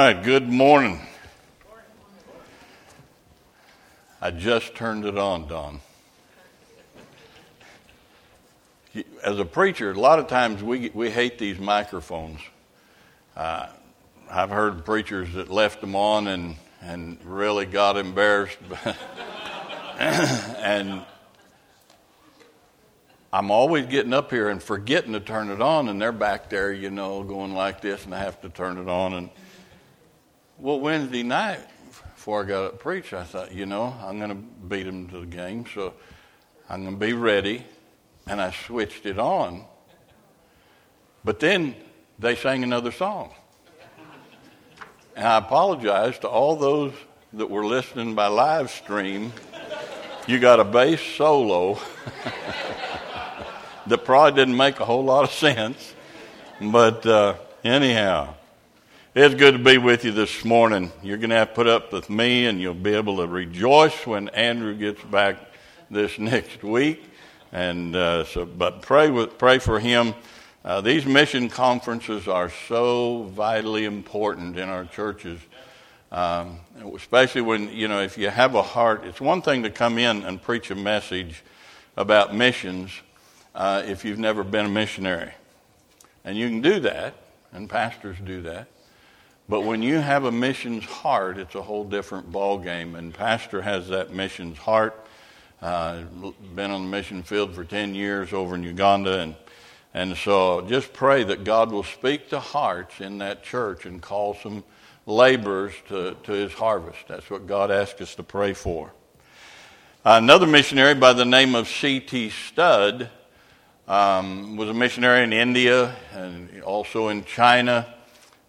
right, good morning. I just turned it on, Don. As a preacher, a lot of times we, we hate these microphones. Uh, I've heard preachers that left them on and, and really got embarrassed. and I'm always getting up here and forgetting to turn it on, and they're back there, you know, going like this, and I have to turn it on. And well, Wednesday night, before I got up to preach, I thought, you know, I'm going to beat them to the game, so I'm going to be ready. And I switched it on. But then they sang another song. And I apologize to all those that were listening by live stream. You got a bass solo that probably didn't make a whole lot of sense. But uh, anyhow, it's good to be with you this morning. You're going to have to put up with me, and you'll be able to rejoice when Andrew gets back this next week. And uh, so, but pray with, pray for him. Uh, these mission conferences are so vitally important in our churches, um, especially when you know if you have a heart. It's one thing to come in and preach a message about missions uh, if you've never been a missionary, and you can do that, and pastors do that. But when you have a missions heart, it's a whole different ball game. And Pastor has that missions heart. Uh, been on the mission field for 10 years over in Uganda. And, and so just pray that God will speak to hearts in that church and call some laborers to, to his harvest. That's what God asks us to pray for. Another missionary by the name of C.T. Studd um, was a missionary in India and also in China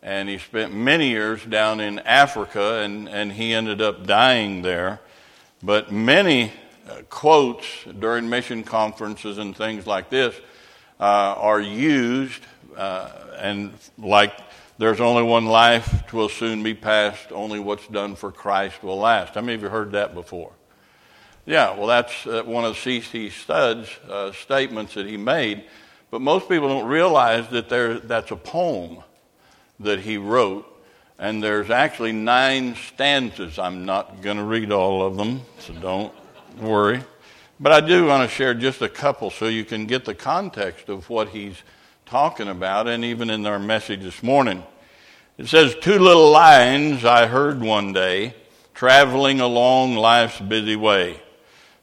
and he spent many years down in Africa, and, and he ended up dying there. But many uh, quotes during mission conferences and things like this uh, are used, uh, and like, there's only one life, twill soon be past, only what's done for Christ will last. How many of you heard that before? Yeah, well, that's uh, one of C.T. Studd's uh, statements that he made, but most people don't realize that there, that's a poem that he wrote. And there's actually nine stanzas. I'm not going to read all of them, so don't worry. But I do want to share just a couple so you can get the context of what he's talking about, and even in our message this morning. It says, Two little lines I heard one day, traveling along life's busy way,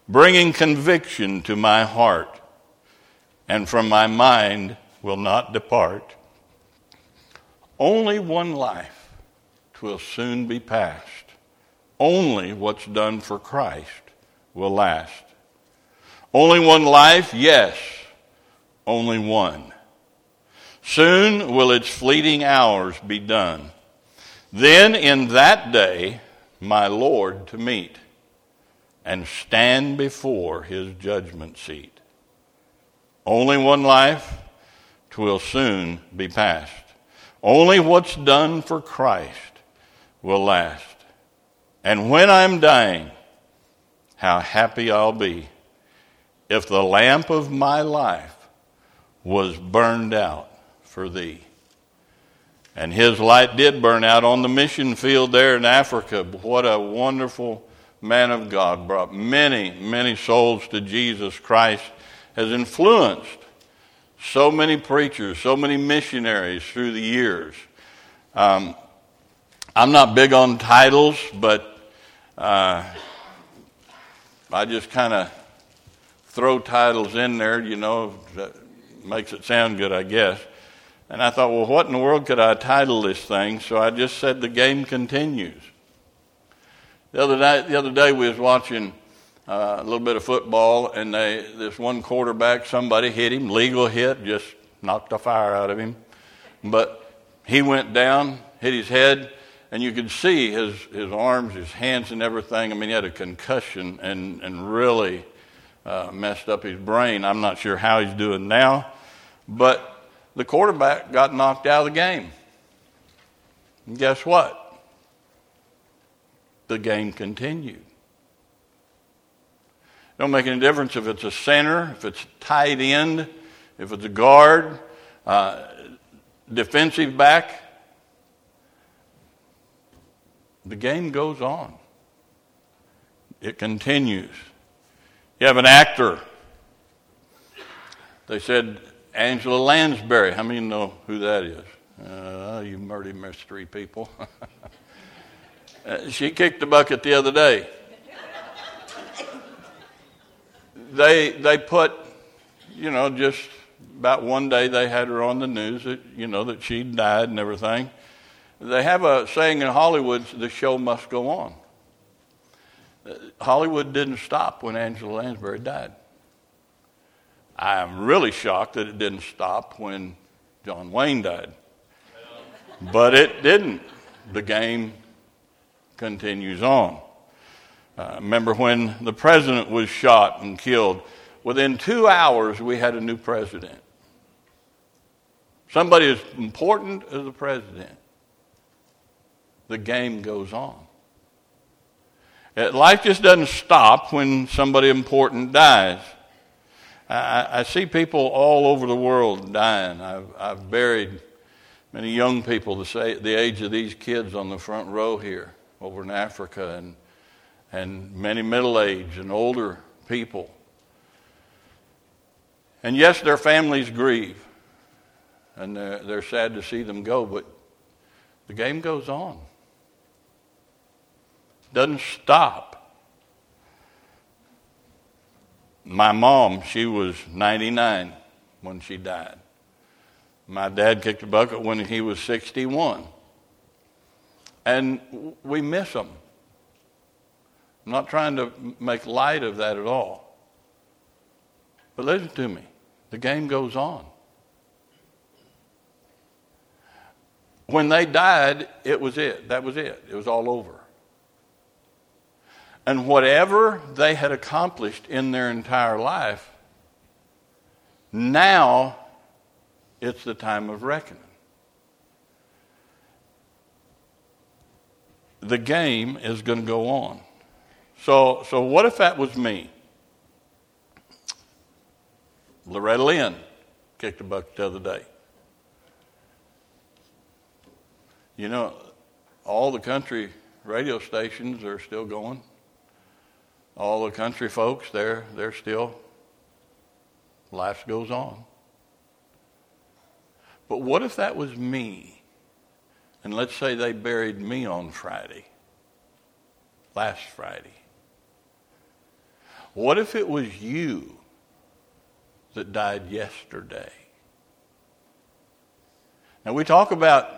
bringing conviction to my heart, and from my mind will not depart. Only one life, twill soon be past. Only what's done for Christ will last. Only one life, yes, only one. Soon will its fleeting hours be done. Then in that day, my Lord to meet and stand before his judgment seat. Only one life, twill soon be past. Only what's done for Christ will last. And when I'm dying, how happy I'll be if the lamp of my life was burned out for thee. And his light did burn out on the mission field there in Africa. What a wonderful man of God. Brought many, many souls to Jesus Christ. Has influenced so many preachers, so many missionaries through the years. Um, I'm not big on titles, but uh, I just kind of throw titles in there, you know, that makes it sound good, I guess. And I thought, well, what in the world could I title this thing? So I just said, The Game Continues. The other, night, the other day we was watching uh, a little bit of football, and they, this one quarterback, somebody hit him, legal hit, just knocked the fire out of him. But he went down, hit his head, and you could see his, his arms, his hands, and everything. I mean, he had a concussion and, and really uh, messed up his brain. I'm not sure how he's doing now, but the quarterback got knocked out of the game. And guess what? The game continued. Don't make any difference if it's a center, if it's tight end, if it's a guard, uh, defensive back. the game goes on. It continues. You have an actor. They said Angela Lansbury. How many know who that is? Uh, you murder mystery people. uh, she kicked the bucket the other day. They they put, you know, just about one day they had her on the news that you know that she died and everything. They have a saying in Hollywood: "The show must go on." Hollywood didn't stop when Angela Lansbury died. I'm really shocked that it didn't stop when John Wayne died. But it didn't. The game continues on. Uh, remember when the president was shot and killed? Within two hours, we had a new president. Somebody as important as the president. The game goes on. Uh, life just doesn't stop when somebody important dies. I, I see people all over the world dying. I've, I've buried many young people the, the age of these kids on the front row here over in Africa, and, and many middle aged and older people. And yes, their families grieve, and they're, they're sad to see them go, but the game goes on. Doesn't stop. My mom, she was 99 when she died. My dad kicked a bucket when he was 61. And we miss them. I'm not trying to make light of that at all. But listen to me the game goes on. When they died, it was it. That was it. It was all over. And whatever they had accomplished in their entire life, now it's the time of reckoning. The game is going to go on. So, so what if that was me? Loretta Lynn kicked a bucket the other day. You know, all the country radio stations are still going all the country folks, they're, they're still, life goes on. But what if that was me? And let's say they buried me on Friday, last Friday. What if it was you that died yesterday? Now, we talk about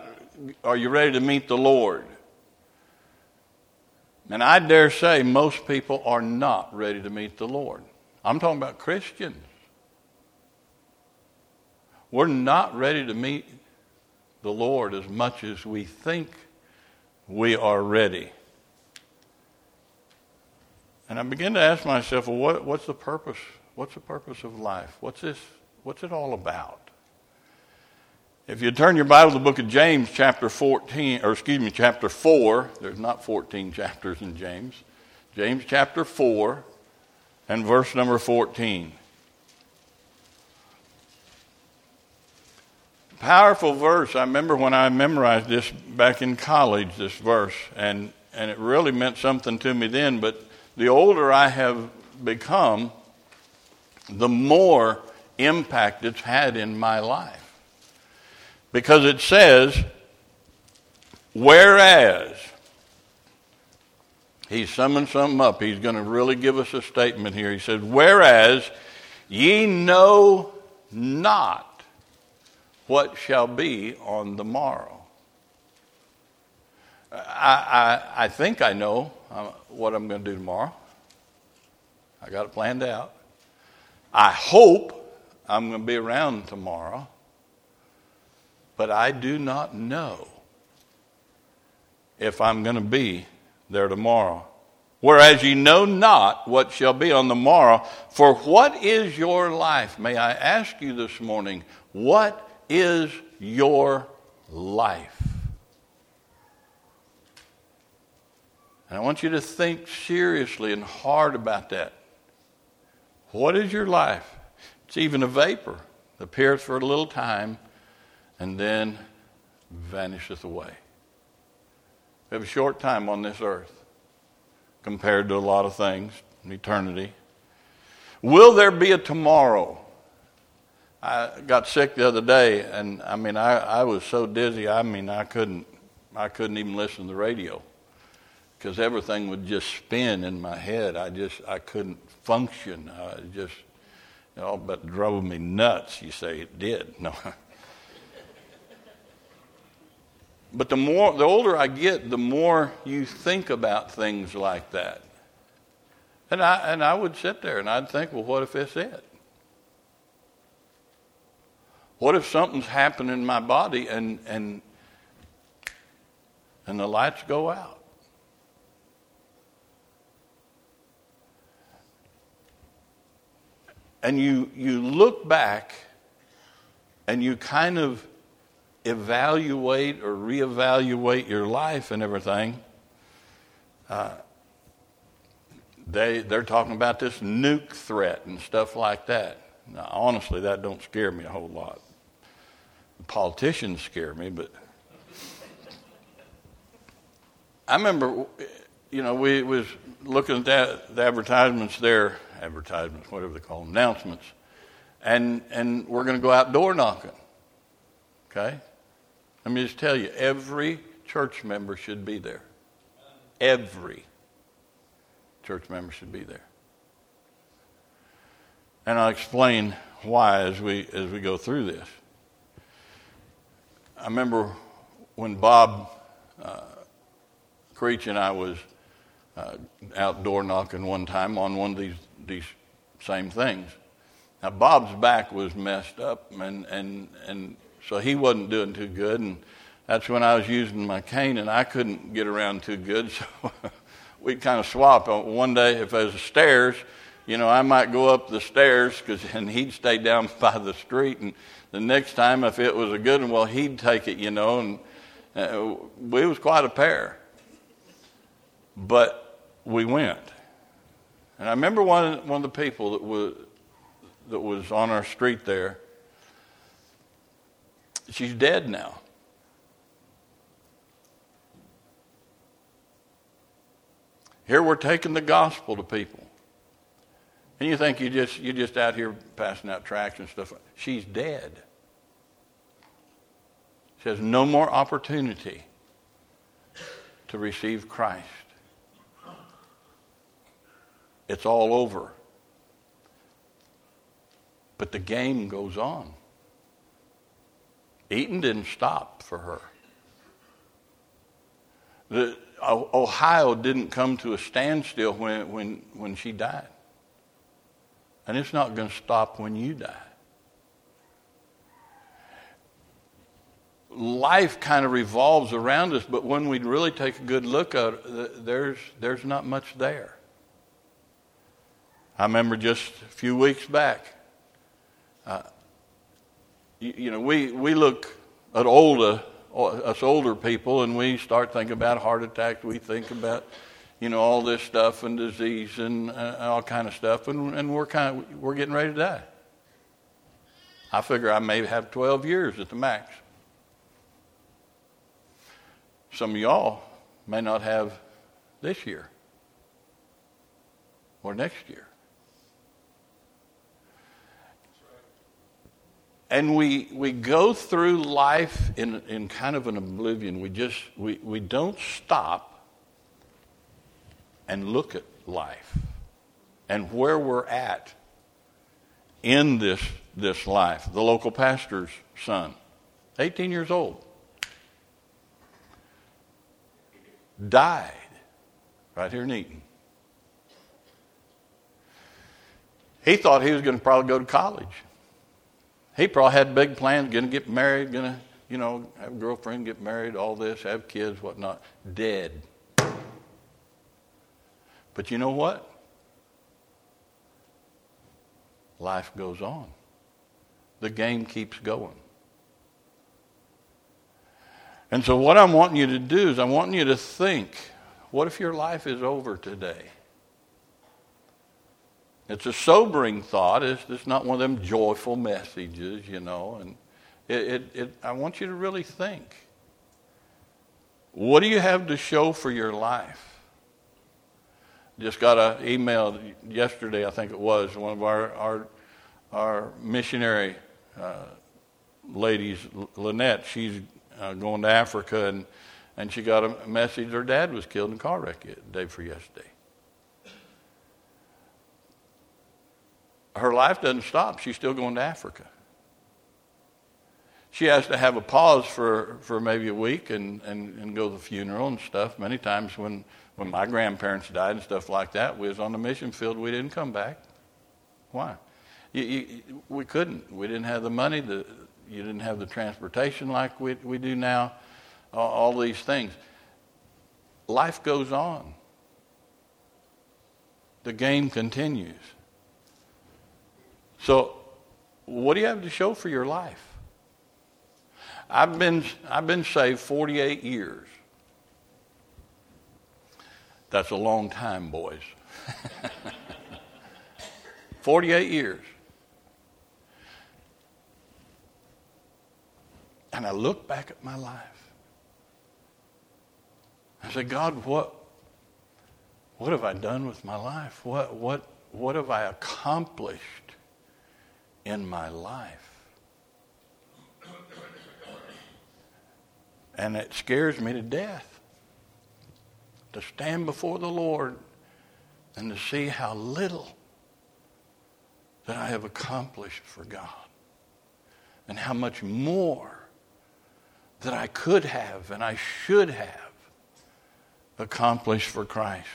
are you ready to meet the Lord? And I dare say most people are not ready to meet the Lord. I'm talking about Christians. We're not ready to meet the Lord as much as we think we are ready. And I begin to ask myself, well, what, what's the purpose? What's the purpose of life? What's this? What's it all about? If you turn your Bible to the book of James, chapter 14, or excuse me, chapter 4, there's not 14 chapters in James. James chapter 4 and verse number 14. Powerful verse. I remember when I memorized this back in college, this verse, and, and it really meant something to me then. But the older I have become, the more impact it's had in my life. Because it says, whereas, he summoned something up. He's going to really give us a statement here. He says, whereas ye know not what shall be on the morrow. I, I, think I know uh, what I'm going to do tomorrow. I got it planned out. I hope I'm going to be around tomorrow but I do not know if I'm going to be there tomorrow. Whereas ye know not what shall be on the morrow. For what is your life? May I ask you this morning, what is your life? And I want you to think seriously and hard about that. What is your life? It's even a vapor that appears for a little time and then vanisheth away. We have a short time on this earth compared to a lot of things in eternity. Will there be a tomorrow? I got sick the other day, and I mean, I, I was so dizzy. I mean, I couldn't, I couldn't even listen to the radio because everything would just spin in my head. I just, I couldn't function. I just, you know, but drove me nuts. You say it did? No. but the more, the older I get, the more you think about things like that. And I, and I would sit there and I'd think, well, what if it's it? What if something's happened in my body and, and, and the lights go out? And you, you look back and you kind of evaluate or reevaluate your life and everything. Uh, they, they're talking about this nuke threat and stuff like that. Now, honestly, that don't scare me a whole lot. Politicians scare me, but I remember, you know, we was looking at that, the advertisements there, advertisements, whatever they call them, announcements, and and we're going to go out door knocking. Okay, let me just tell you, every church member should be there. Every church member should be there. And I'll explain why as we as we go through this. I remember when Bob uh, Creech and I was uh, outdoor knocking one time on one of these these same things. Now Bob's back was messed up, and and and so he wasn't doing too good, and that's when I was using my cane, and I couldn't get around too good, so we'd kind of swap. Uh, one day, if there's stairs, you know, I might go up the stairs, cause, and he'd stay down by the street, and the next time, if it was a good one, well, he'd take it, you know, and uh, we was quite a pair. But we went. And I remember one, one of the people that was, that was on our street there, she's dead now. Here we're taking the gospel to people. And you think you just you just out here passing out tracts and stuff. She's dead. She has no more opportunity to receive Christ. It's all over. But the game goes on. Eaton didn't stop for her. The, Ohio didn't come to a standstill when, when, when she died. And it's not going to stop when you die. Life kind of revolves around us, but when we really take a good look at it, there's, there's not much there. I remember just a few weeks back, uh, you, you, know, we, we look at older, us older people and we start thinking about heart attacks. We think about, you know, all this stuff and disease and uh, all kind of stuff, and, and we're kind of we're getting ready to die. I figure I may have 12 years at the max. Some of y'all may not have this year or next year. And we, we go through life in, in kind of an oblivion. We just, we, we don't stop and look at life and where we're at in this, this life. The local pastor's son, 18 years old, died right here in Eaton. He thought he was going to probably go to college. He probably had big plans, going to get married, going to, you know, have a girlfriend, get married, all this, have kids, whatnot. Dead. But you know what? Life goes on. The game keeps going. And so, what I'm wanting you to do is, I'm wanting you to think what if your life is over today? It's a sobering thought. It's, it's not one of them joyful messages, you know. And it, it, it, I want you to really think. What do you have to show for your life? Just got an email yesterday, I think it was, one of our, our, our missionary uh, ladies, Lynette, she's uh, going to Africa, and, and she got a message her dad was killed in a car wreck the day for yesterday. Her life doesn't stop. She's still going to Africa she has to have a pause for, for maybe a week and, and, and go to the funeral and stuff. Many times when, when my grandparents died and stuff like that, we was on the mission field. We didn't come back. Why? You, you, we couldn't. We didn't have the money. The, you didn't have the transportation like we, we do now. All, all these things. Life goes on. The game continues. So, what do you have to show for your life? I've been, I've been saved 48 years. That's a long time, boys. 48 years. And I look back at my life. I said, God, what, what have I done with my life? What, what, what have I accomplished in my life? And it scares me to death to stand before the Lord and to see how little that I have accomplished for God and how much more that I could have and I should have accomplished for Christ.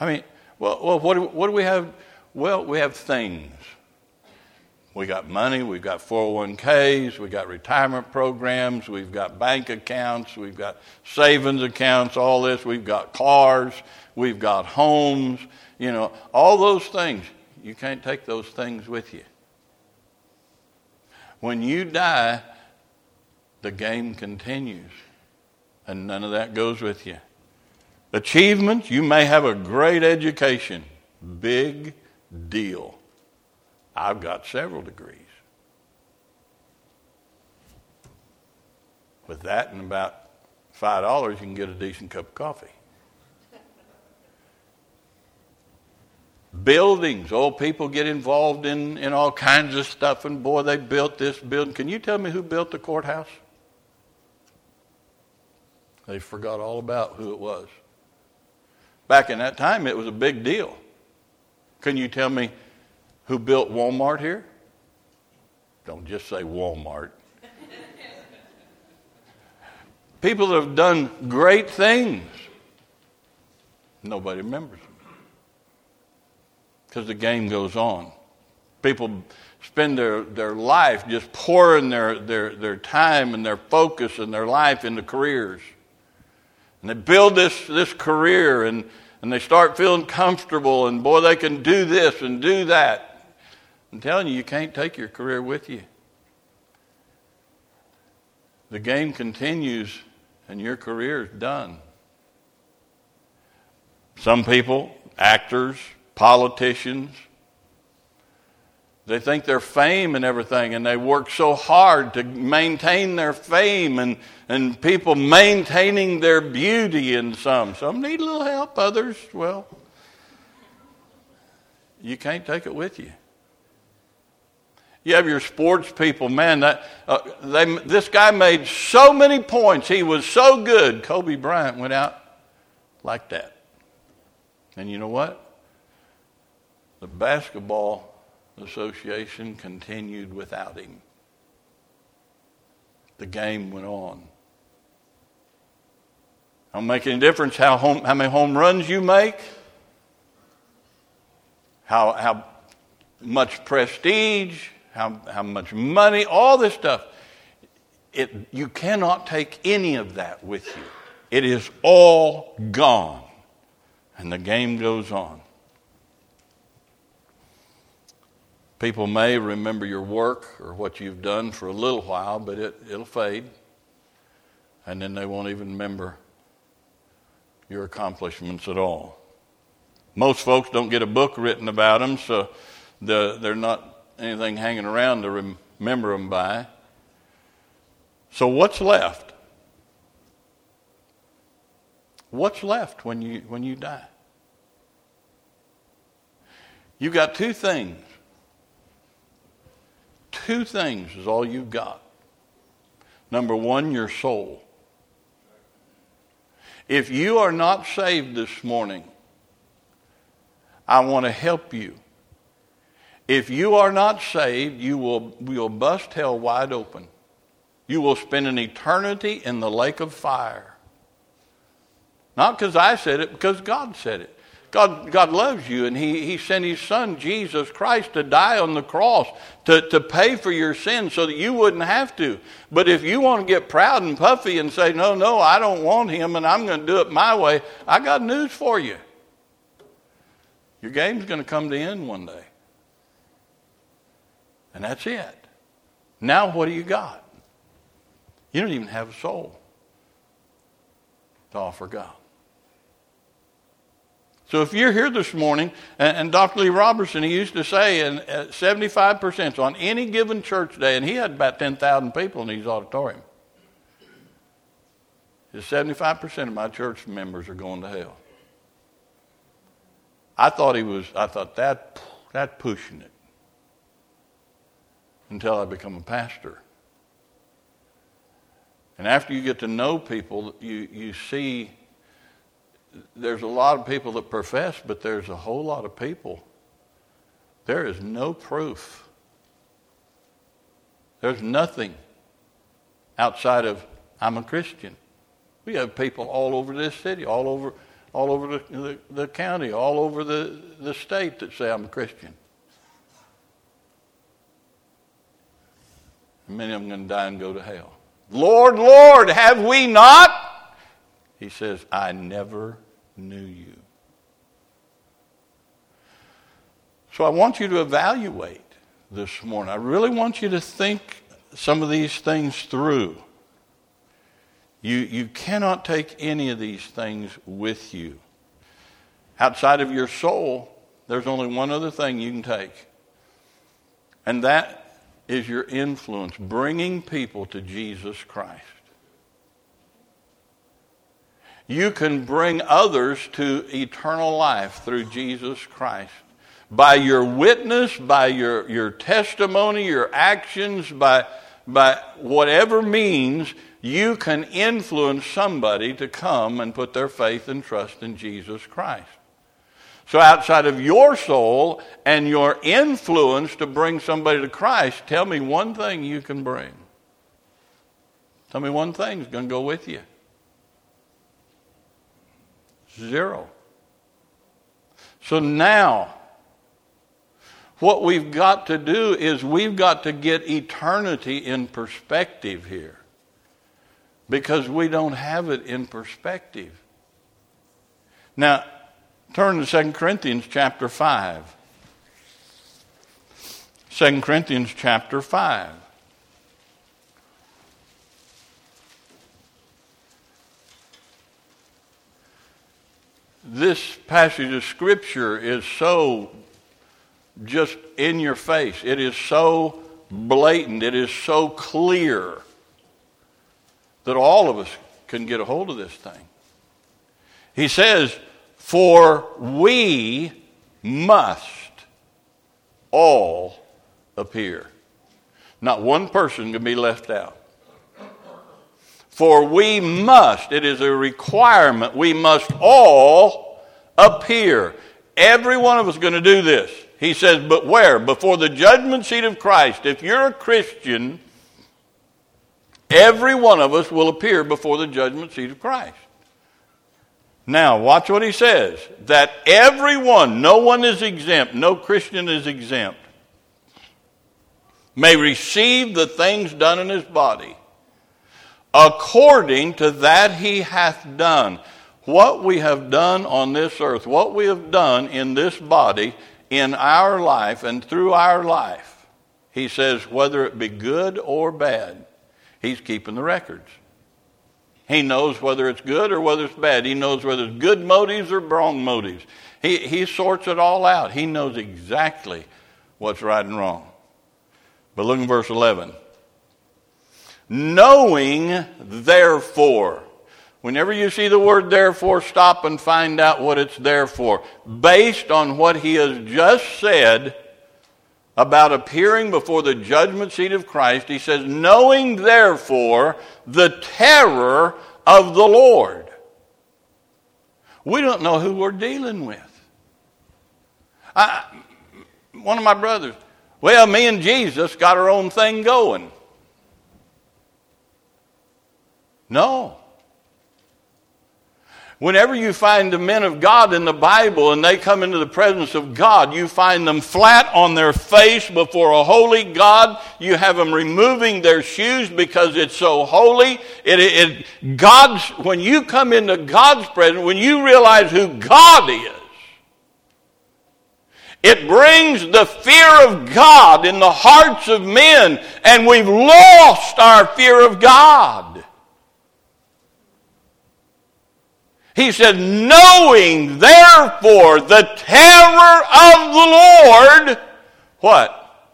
I mean, well, well what, do, what do we have? Well, we have things. We got money, we've got 401ks, we've got retirement programs, we've got bank accounts, we've got savings accounts, all this, we've got cars, we've got homes, you know, all those things. You can't take those things with you. When you die, the game continues, and none of that goes with you. Achievements, you may have a great education. Big deal. I've got several degrees. With that and about $5, you can get a decent cup of coffee. Buildings, old people get involved in, in all kinds of stuff, and boy, they built this building. Can you tell me who built the courthouse? They forgot all about who it was. Back in that time, it was a big deal. Can you tell me who built Walmart here? Don't just say Walmart. People that have done great things. Nobody remembers them. Because the game goes on. People spend their, their life just pouring their, their, their time and their focus and their life into careers. And they build this, this career and, and they start feeling comfortable and boy, they can do this and do that. I'm telling you, you can't take your career with you. The game continues and your career is done. Some people, actors, politicians, they think their fame and everything, and they work so hard to maintain their fame and, and people maintaining their beauty in some. Some need a little help, others, well, you can't take it with you. You have your sports people, man. That, uh, they, this guy made so many points. He was so good. Kobe Bryant went out like that. And you know what? The basketball association continued without him. The game went on. Don't make any difference how, home, how many home runs you make, how, how much prestige, how, how much money, all this stuff. It, you cannot take any of that with you. It is all gone. And the game goes on. People may remember your work or what you've done for a little while, but it, it'll fade. And then they won't even remember your accomplishments at all. Most folks don't get a book written about them, so the, they're not anything hanging around to remember them by. So, what's left? What's left when you, when you die? You've got two things. Two things is all you've got. Number one, your soul. If you are not saved this morning, I want to help you. If you are not saved, you will, will bust hell wide open. You will spend an eternity in the lake of fire. Not because I said it, because God said it. God, God loves you, and he, he sent His Son, Jesus Christ, to die on the cross to, to pay for your sins so that you wouldn't have to. But if you want to get proud and puffy and say, No, no, I don't want Him, and I'm going to do it my way, I got news for you. Your game's going to come to end one day. And that's it. Now, what do you got? You don't even have a soul to offer God. So if you're here this morning, and, and Dr. Lee Roberson, he used to say, and uh, 75% so on any given church day, and he had about 10,000 people in his auditorium. Is 75% of my church members are going to hell. I thought he was, I thought that, that pushing it until I become a pastor. And after you get to know people, you, you see there's a lot of people that profess, but there's a whole lot of people. There is no proof. There's nothing outside of I'm a Christian. We have people all over this city, all over, all over the, the, the county, all over the, the state that say I'm a Christian. Many of them are going to die and go to hell. Lord, Lord, have we not? He says, I never knew you. So I want you to evaluate this morning. I really want you to think some of these things through. You, you cannot take any of these things with you. Outside of your soul, there's only one other thing you can take, and that is your influence, bringing people to Jesus Christ. You can bring others to eternal life through Jesus Christ. By your witness, by your, your testimony, your actions, by, by whatever means, you can influence somebody to come and put their faith and trust in Jesus Christ. So, outside of your soul and your influence to bring somebody to Christ, tell me one thing you can bring. Tell me one thing is going to go with you. Zero. So now, what we've got to do is we've got to get eternity in perspective here because we don't have it in perspective. Now, turn to 2 Corinthians chapter 5. 2 Corinthians chapter 5. this passage of Scripture is so just in your face. It is so blatant. It is so clear that all of us can get a hold of this thing. He says, For we must all appear. Not one person can be left out. For we must, it is a requirement, we must all appear. Every one of us is going to do this. He says, but where? Before the judgment seat of Christ. If you're a Christian, every one of us will appear before the judgment seat of Christ. Now, watch what he says that everyone, no one is exempt, no Christian is exempt, may receive the things done in his body according to that he hath done. What we have done on this earth, what we have done in this body, in our life and through our life, he says, whether it be good or bad, he's keeping the records. He knows whether it's good or whether it's bad. He knows whether it's good motives or wrong motives. He, he sorts it all out. He knows exactly what's right and wrong. But look in verse 11. Knowing, therefore, Whenever you see the word therefore, stop and find out what it's there for. Based on what he has just said about appearing before the judgment seat of Christ, he says, knowing therefore the terror of the Lord. We don't know who we're dealing with. I, one of my brothers, well, me and Jesus got our own thing going. No. Whenever you find the men of God in the Bible and they come into the presence of God, you find them flat on their face before a holy God. You have them removing their shoes because it's so holy. It, it, God's, when you come into God's presence, when you realize who God is, it brings the fear of God in the hearts of men, and we've lost our fear of God. He said, knowing therefore the terror of the Lord, what?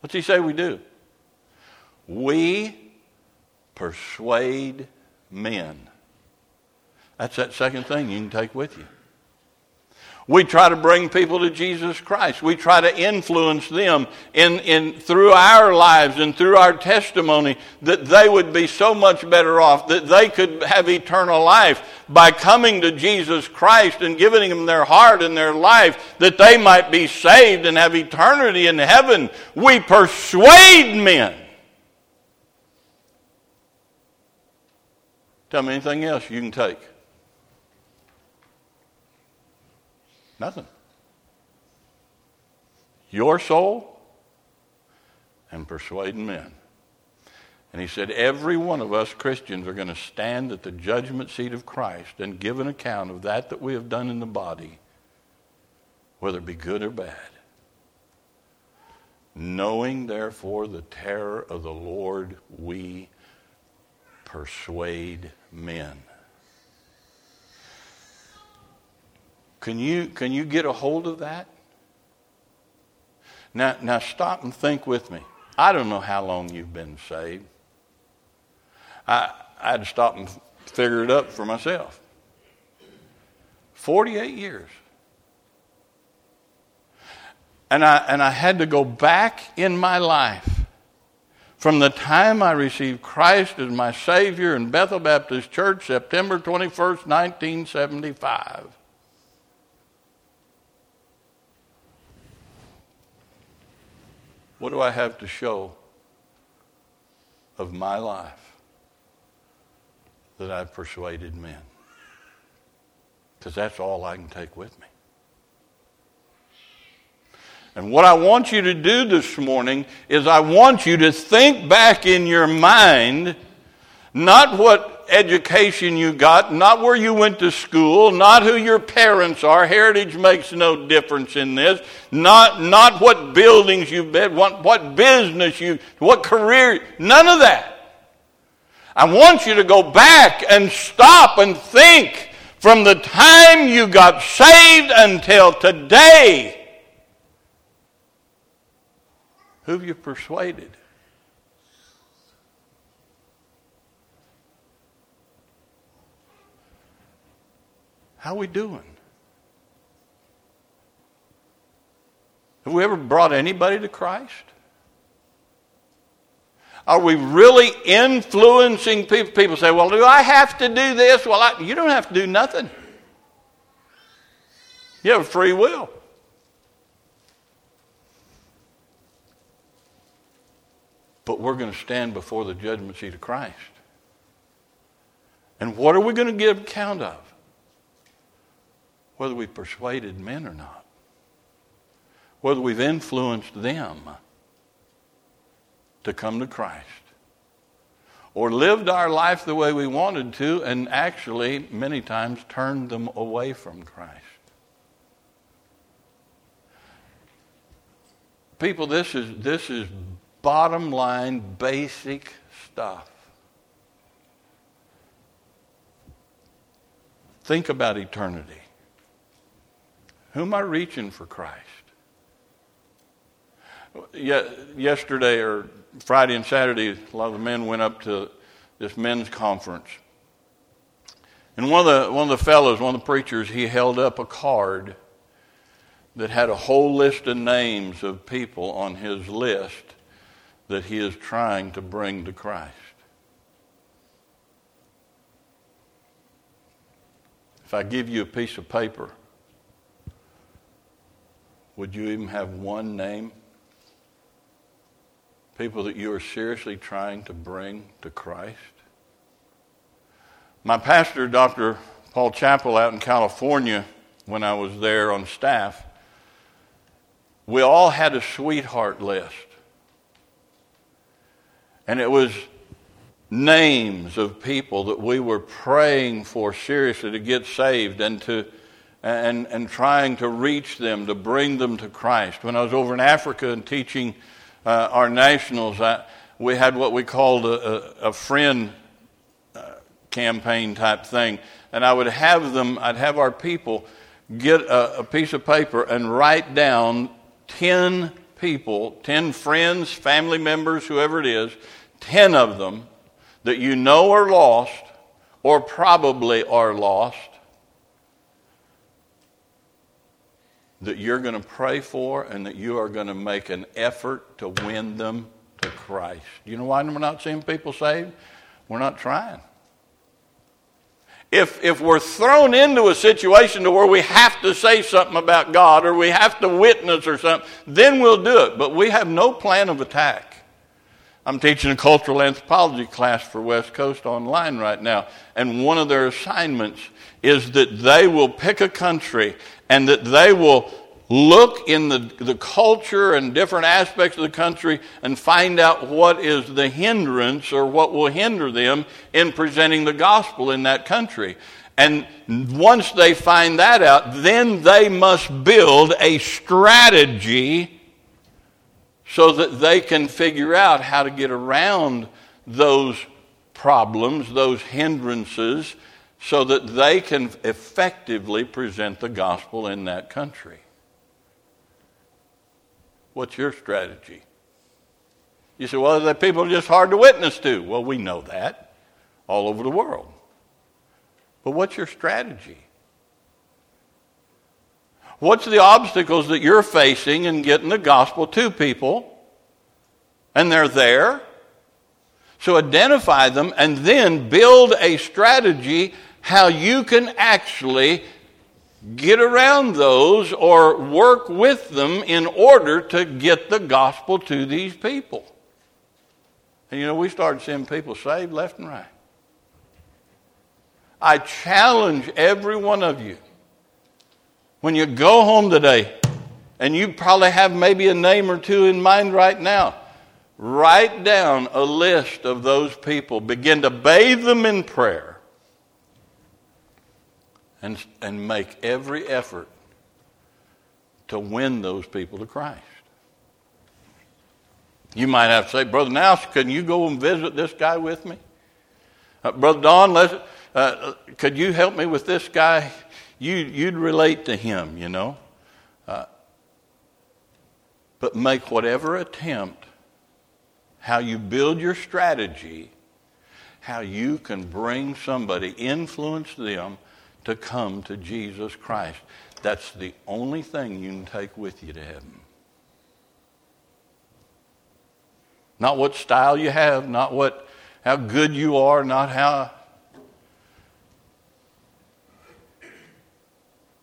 What's he say we do? We persuade men. That's that second thing you can take with you. We try to bring people to Jesus Christ. We try to influence them in, in, through our lives and through our testimony that they would be so much better off, that they could have eternal life by coming to Jesus Christ and giving Him their heart and their life, that they might be saved and have eternity in heaven. We persuade men. Tell me anything else you can take. Nothing. Your soul and persuading men. And he said, Every one of us Christians are going to stand at the judgment seat of Christ and give an account of that that we have done in the body, whether it be good or bad. Knowing, therefore, the terror of the Lord, we persuade men. Can you, can you get a hold of that? Now, now stop and think with me. I don't know how long you've been saved. I, I had to stop and figure it up for myself. 48 years. And I, and I had to go back in my life from the time I received Christ as my Savior in Bethel Baptist Church, September 21st, 1975. What do I have to show of my life that I've persuaded men? Because that's all I can take with me. And what I want you to do this morning is I want you to think back in your mind not what education you got, not where you went to school, not who your parents are. Heritage makes no difference in this. Not, not what buildings you've been, what, what business you, what career, none of that. I want you to go back and stop and think from the time you got saved until today. Who have you persuaded? How are we doing? Have we ever brought anybody to Christ? Are we really influencing people? People say, well, do I have to do this? Well, I, you don't have to do nothing. You have free will. But we're going to stand before the judgment seat of Christ. And what are we going to give account of? Whether we've persuaded men or not, whether we've influenced them to come to Christ, or lived our life the way we wanted to and actually, many times, turned them away from Christ. People, this is, this is bottom line, basic stuff. Think about eternity. Who am I reaching for Christ? Yesterday or Friday and Saturday, a lot of the men went up to this men's conference. And one of the, one of the fellows, one of the preachers, he held up a card that had a whole list of names of people on his list that he is trying to bring to Christ. If I give you a piece of paper, would you even have one name? People that you are seriously trying to bring to Christ? My pastor, Dr. Paul Chappell, out in California, when I was there on staff, we all had a sweetheart list. And it was names of people that we were praying for seriously to get saved and to and, and trying to reach them, to bring them to Christ. When I was over in Africa and teaching uh, our nationals, I, we had what we called a, a, a friend campaign type thing. And I would have them, I'd have our people get a, a piece of paper and write down 10 people, 10 friends, family members, whoever it is, 10 of them that you know are lost or probably are lost that you're going to pray for and that you are going to make an effort to win them to Christ. You know why we're not seeing people saved? We're not trying if, if we're thrown into a situation to where we have to say something about God or we have to witness or something, then we'll do it. But we have no plan of attack. I'm teaching a cultural anthropology class for West Coast online right now, and one of their assignments is that they will pick a country and that they will look in the, the culture and different aspects of the country and find out what is the hindrance or what will hinder them in presenting the gospel in that country. And once they find that out, then they must build a strategy so that they can figure out how to get around those problems, those hindrances, so that they can effectively present the gospel in that country. What's your strategy? You say, well, the people are just hard to witness to. Well, we know that all over the world. But what's your strategy? What's the obstacles that you're facing in getting the gospel to people? And they're there. So identify them and then build a strategy how you can actually get around those or work with them in order to get the gospel to these people. And you know, we started seeing people saved left and right. I challenge every one of you when you go home today, and you probably have maybe a name or two in mind right now, write down a list of those people, begin to bathe them in prayer and, and make every effort to win those people to Christ. You might have to say, Brother Now, can you go and visit this guy with me? Uh, Brother Don, let's, uh, could you help me with this guy? You, you'd relate to him, you know. Uh, but make whatever attempt, how you build your strategy, how you can bring somebody, influence them to come to Jesus Christ. That's the only thing you can take with you to heaven. Not what style you have, not what how good you are, not how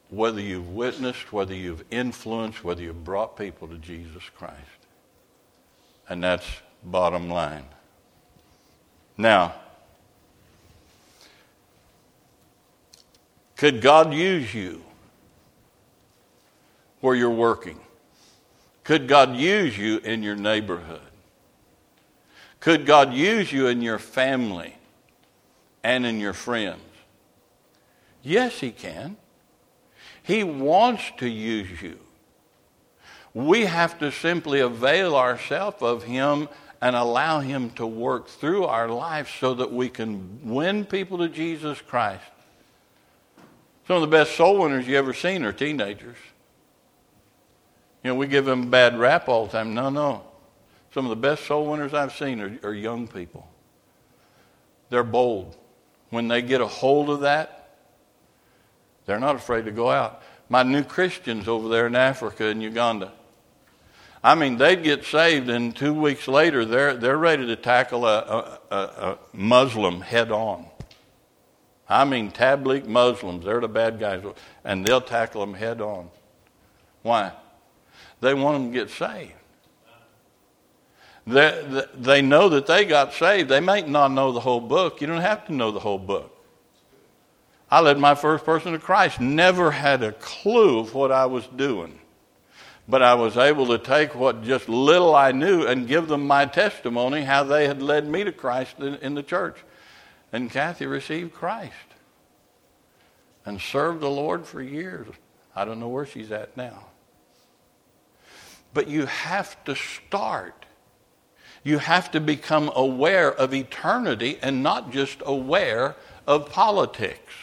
whether you've witnessed, whether you've influenced, whether you've brought people to Jesus Christ. And that's bottom line. Now, Could God use you where you're working? Could God use you in your neighborhood? Could God use you in your family and in your friends? Yes, He can. He wants to use you. We have to simply avail ourselves of Him and allow Him to work through our life so that we can win people to Jesus Christ some of the best soul winners you ever seen are teenagers. You know, we give them bad rap all the time. No, no. Some of the best soul winners I've seen are, are young people. They're bold. When they get a hold of that, They're not afraid to go out. My new Christians over there in Africa and Uganda. I mean, they'd get saved, and two weeks later, they're, they're ready to tackle a, a, a Muslim head on. I mean, Tabligh Muslims, they're the bad guys, and they'll tackle them head on. Why? They want them to get saved. They, they know that they got saved. They may not know the whole book. You don't have to know the whole book. I led my first person to Christ, never had a clue of what I was doing. But I was able to take what just little I knew and give them my testimony how they had led me to Christ in, in the church. And Kathy received Christ and served the Lord for years. I don't know where she's at now. But you have to start. You have to become aware of eternity and not just aware of politics,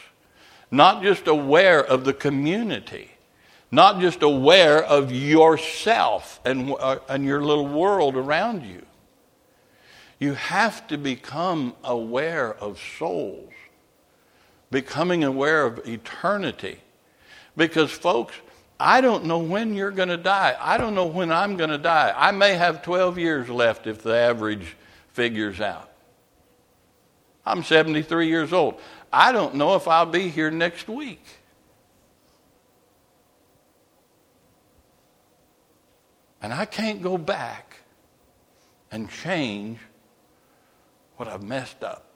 not just aware of the community, not just aware of yourself and, uh, and your little world around you. You have to become aware of souls, becoming aware of eternity. Because, folks, I don't know when you're going to die. I don't know when I'm going to die. I may have 12 years left if the average figures out. I'm 73 years old. I don't know if I'll be here next week. And I can't go back and change what I've messed up.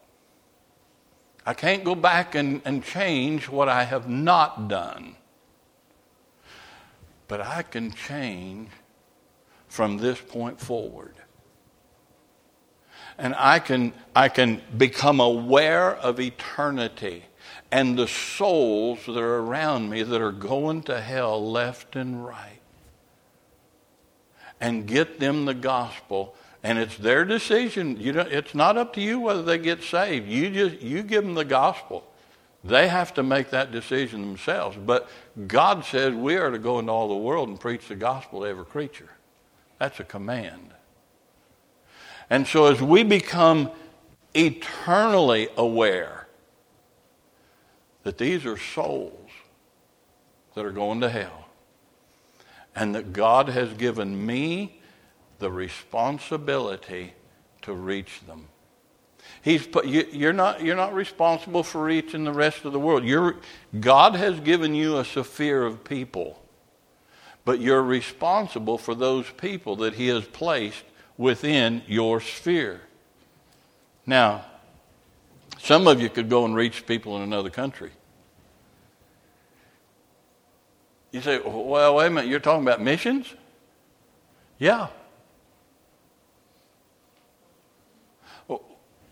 I can't go back and, and change what I have not done. But I can change from this point forward. And I can, I can become aware of eternity and the souls that are around me that are going to hell left and right. And get them the gospel and it's their decision. You know, it's not up to you whether they get saved. You just you give them the gospel. They have to make that decision themselves. But God says we are to go into all the world and preach the gospel to every creature. That's a command. And so as we become eternally aware that these are souls that are going to hell, and that God has given me the responsibility to reach them. He's put, you, you're, not, you're not responsible for reaching the rest of the world. You're, God has given you a sphere of people, but you're responsible for those people that He has placed within your sphere. Now, some of you could go and reach people in another country. You say, well, wait a minute, you're talking about missions? Yeah.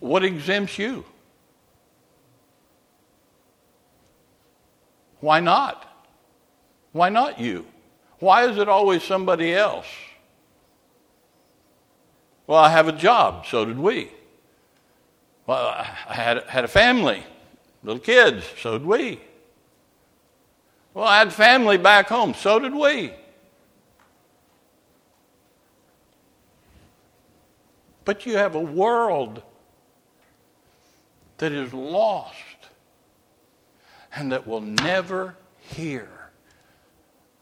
What exempts you? Why not? Why not you? Why is it always somebody else? Well, I have a job, so did we. Well, I had, had a family, little kids, so did we. Well, I had family back home, so did we. But you have a world that is lost and that will never hear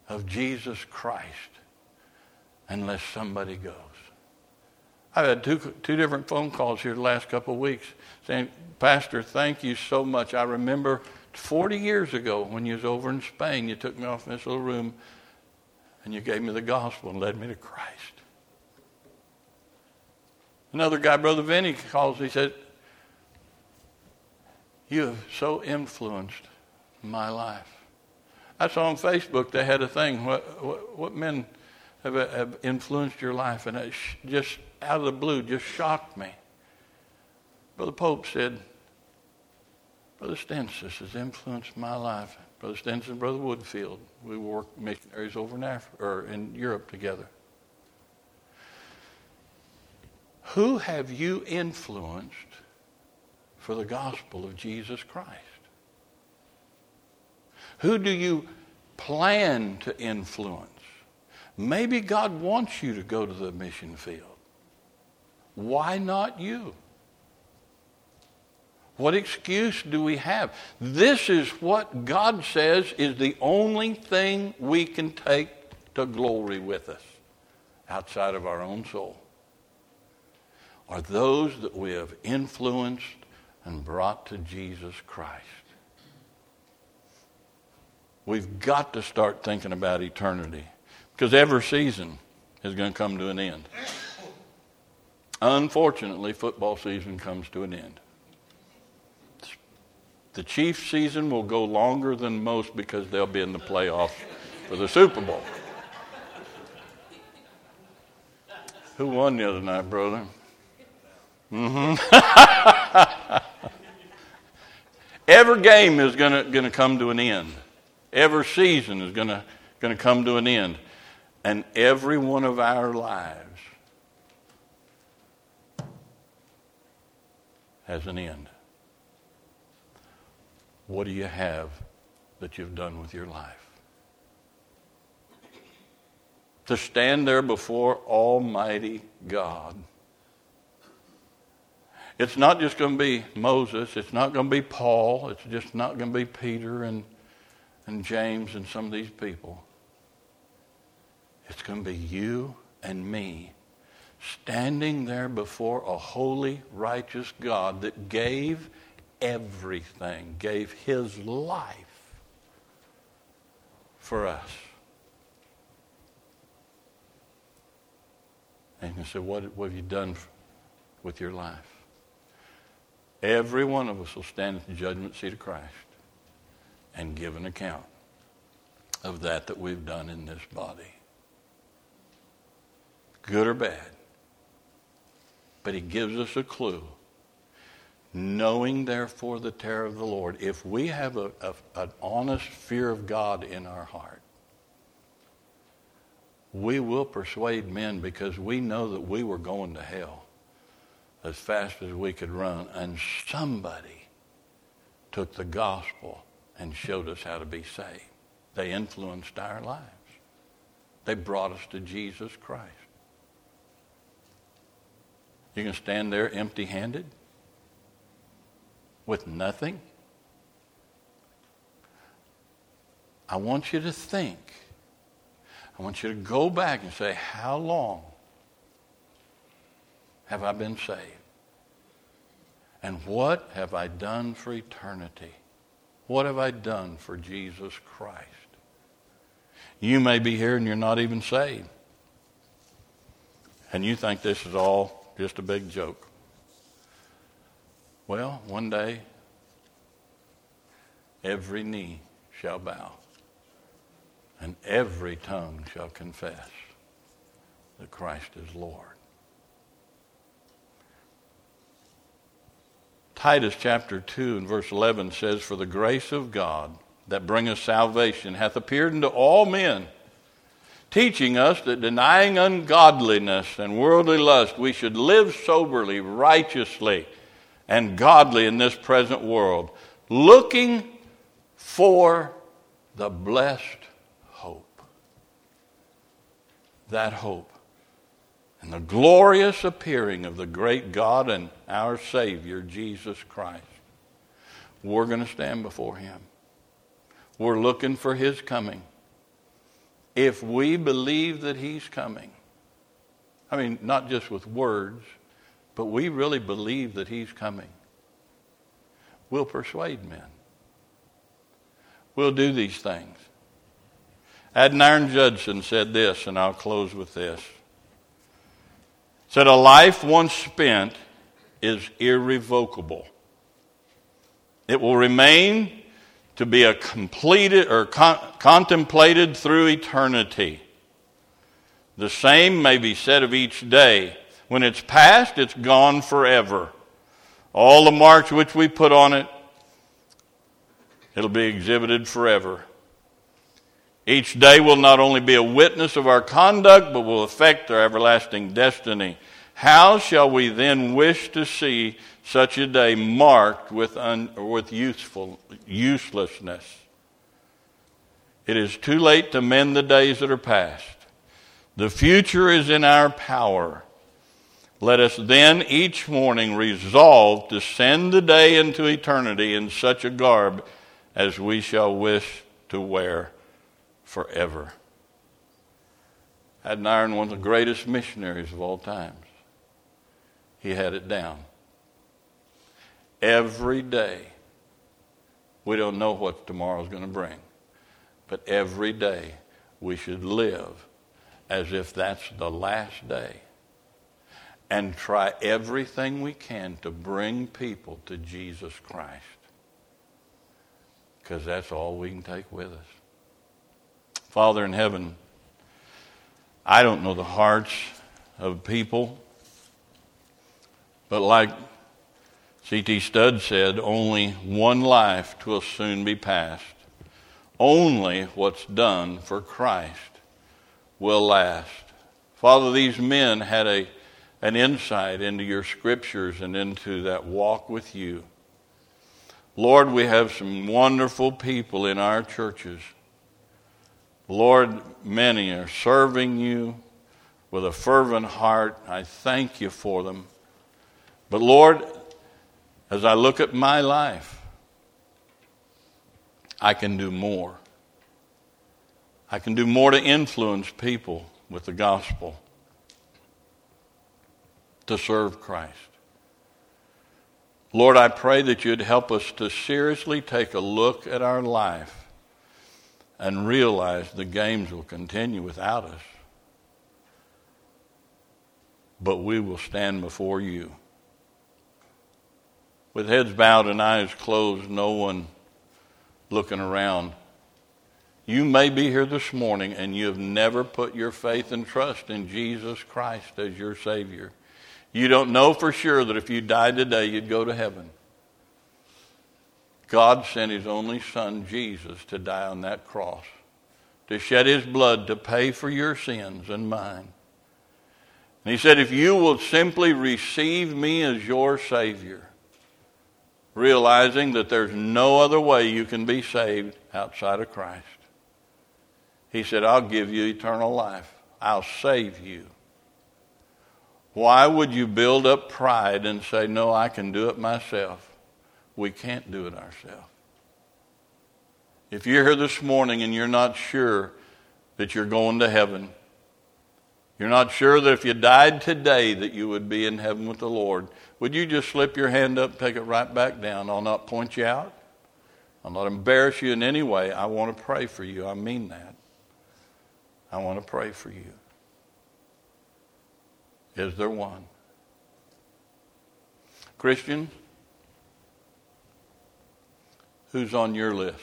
of Jesus Christ unless somebody goes. I've had two, two different phone calls here the last couple of weeks saying, Pastor, thank you so much. I remember 40 years ago when you was over in Spain, you took me off in this little room and you gave me the gospel and led me to Christ. Another guy, Brother Vinny, calls. He said, you have so influenced my life. I saw on Facebook they had a thing. What, what, what men have, have, influenced your life? And it just out of the blue just shocked me. Brother Pope said, Brother Stensis has influenced my life. Brother Stenson, and Brother Woodfield. We worked missionaries over in Africa or in Europe together. Who have you influenced for the gospel of Jesus Christ? Who do you plan to influence? Maybe God wants you to go to the mission field. Why not you? What excuse do we have? This is what God says is the only thing we can take to glory with us outside of our own soul are those that we have influenced and brought to Jesus Christ. We've got to start thinking about eternity because every season is going to come to an end. Unfortunately, football season comes to an end. The Chiefs season will go longer than most because they'll be in the playoffs for the Super Bowl. Who won the other night, brother? Mm-hmm. Every game is going to come to an end. Every season is going to come to an end. And every one of our lives has an end. What do you have that you've done with your life? To stand there before Almighty God. It's not just going to be Moses. It's not going to be Paul. It's just not going to be Peter and, and James and some of these people. It's going to be you and me standing there before a holy, righteous God that gave everything, gave his life for us. And you say, what, what have you done with your life? Every one of us will stand at the judgment seat of Christ and give an account of that that we've done in this body good or bad. But he gives us a clue. Knowing, therefore, the terror of the Lord, if we have a, a, an honest fear of God in our heart, we will persuade men because we know that we were going to hell as fast as we could run, and somebody took the gospel and showed us how to be saved. They influenced our lives. They brought us to Jesus Christ. You can stand there empty handed with nothing. I want you to think. I want you to go back and say, How long have I been saved? And what have I done for eternity? What have I done for Jesus Christ? You may be here and you're not even saved. And you think this is all just a big joke. Well, one day, every knee shall bow, and every tongue shall confess that Christ is Lord. Titus chapter 2 and verse 11 says, For the grace of God that bringeth salvation hath appeared unto all men teaching us that denying ungodliness and worldly lust, we should live soberly, righteously, and godly in this present world, looking for the blessed hope. That hope. And the glorious appearing of the great God and our Savior, Jesus Christ. We're going to stand before Him. We're looking for His coming if we believe that he's coming, I mean, not just with words, but we really believe that he's coming, we'll persuade men. We'll do these things. Adoniram Judson said this, and I'll close with this. Said, A life once spent is irrevocable. It will remain to be a completed or con- contemplated through eternity. The same may be said of each day. When it's past, it's gone forever. All the marks which we put on it, it'll be exhibited forever. Each day will not only be a witness of our conduct, but will affect our everlasting destiny. How shall we then wish to see such a day marked with, un, with useful, uselessness. It is too late to mend the days that are past. The future is in our power. Let us then each morning resolve to send the day into eternity in such a garb as we shall wish to wear forever. Adoniram, one of the greatest missionaries of all times, he had it down. Every day, we don't know what tomorrow's going to bring, but every day we should live as if that's the last day and try everything we can to bring people to Jesus Christ. Because that's all we can take with us. Father in heaven, I don't know the hearts of people, but like C.T. Studd said, only one life will soon be passed. Only what's done for Christ will last. Father, these men had a an insight into your scriptures and into that walk with you. Lord, we have some wonderful people in our churches. Lord, many are serving you with a fervent heart. I thank you for them. But Lord, as I look at my life, I can do more. I can do more to influence people with the gospel to serve Christ. Lord, I pray that you'd help us to seriously take a look at our life and realize the games will continue without us. But we will stand before you. With heads bowed and eyes closed, no one looking around. You may be here this morning and you have never put your faith and trust in Jesus Christ as your Savior. You don't know for sure that if you died today, you'd go to heaven. God sent his only son, Jesus, to die on that cross, to shed his blood to pay for your sins and mine. And he said, If you will simply receive me as your Savior, realizing that there's no other way you can be saved outside of Christ, he said, I'll give you eternal life. I'll save you. Why would you build up pride and say, No, I can do it myself? We can't do it ourselves. If you're here this morning and you're not sure that you're going to heaven, you're not sure that if you died today that you would be in heaven with the Lord, would you just slip your hand up, take it right back down? I'll not point you out. I'll not embarrass you in any way. I want to pray for you. I mean that. I want to pray for you. Is there one? Christian, who's on your list?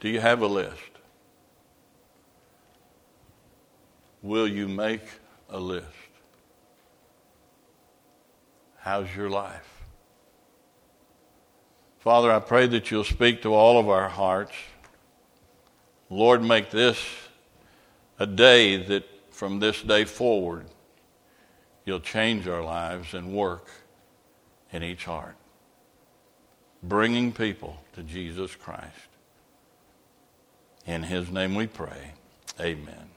Do you have a list? Will you make a list? How's your life? Father, I pray that you'll speak to all of our hearts. Lord, make this a day that from this day forward, you'll change our lives and work in each heart, bringing people to Jesus Christ. In his name we pray. Amen.